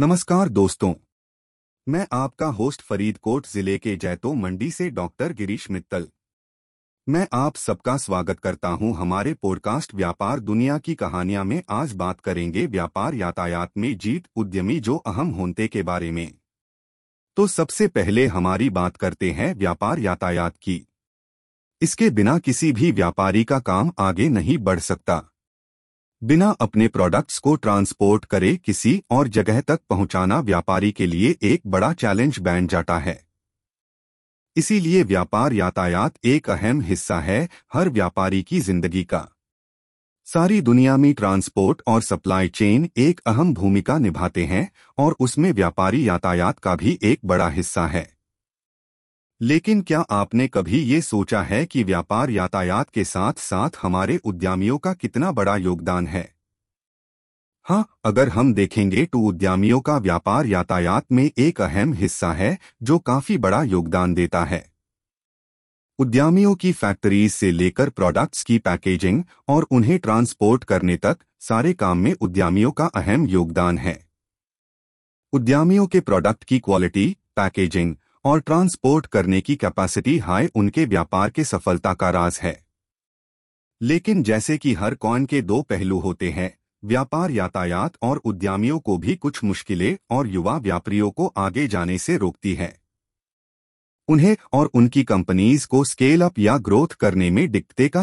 नमस्कार दोस्तों। मैं आपका होस्ट फरीदकोट ज़िले के जैतो मंडी से डॉक्टर गिरीश मित्तल। मैं आप सबका स्वागत करता हूँ हमारे पॉडकास्ट व्यापार दुनिया की कहानियाँ में। आज बात करेंगे व्यापार यातायात में जीत उद्यमी जो अहम होते के बारे में। तो सबसे पहले हमारी बात करते हैं व्यापार यातायात की। इसके बिना किसी भी व्यापारी का काम आगे नहीं बढ़ सकता। बिना अपने प्रोडक्ट्स को ट्रांसपोर्ट करे किसी और जगह तक पहुंचाना व्यापारी के लिए एक बड़ा चैलेंज बन जाता है। इसीलिए व्यापार यातायात एक अहम हिस्सा है हर व्यापारी की ज़िंदगी का। सारी दुनिया में ट्रांसपोर्ट और सप्लाई चेन एक अहम भूमिका निभाते हैं और उसमें व्यापारी यातायात का भी एक बड़ा हिस्सा है। लेकिन क्या आपने कभी ये सोचा है कि व्यापार यातायात के साथ साथ हमारे उद्यमियों का कितना बड़ा योगदान है? हाँ अगर हम देखेंगे तो उद्यमियों का व्यापार यातायात में एक अहम हिस्सा है, जो काफ़ी बड़ा योगदान देता है। उद्यमियों की फैक्ट्रीज से लेकर प्रोडक्ट्स की पैकेजिंग और उन्हें ट्रांसपोर्ट करने तक सारे काम में उद्यमियों का अहम योगदान है। उद्यमियों के प्रोडक्ट की क्वालिटी, पैकेजिंग और ट्रांसपोर्ट करने की कैपेसिटी हाई उनके व्यापार के सफलता का राज है। लेकिन जैसे कि हर कॉइन के दो पहलू होते हैं, व्यापार यातायात और उद्यमियों को भी कुछ मुश्किलें और युवा व्यापारियों को आगे जाने से रोकती है। उन्हें और उनकी कंपनीज़ को स्केल अप या ग्रोथ करने में दिक्कतें का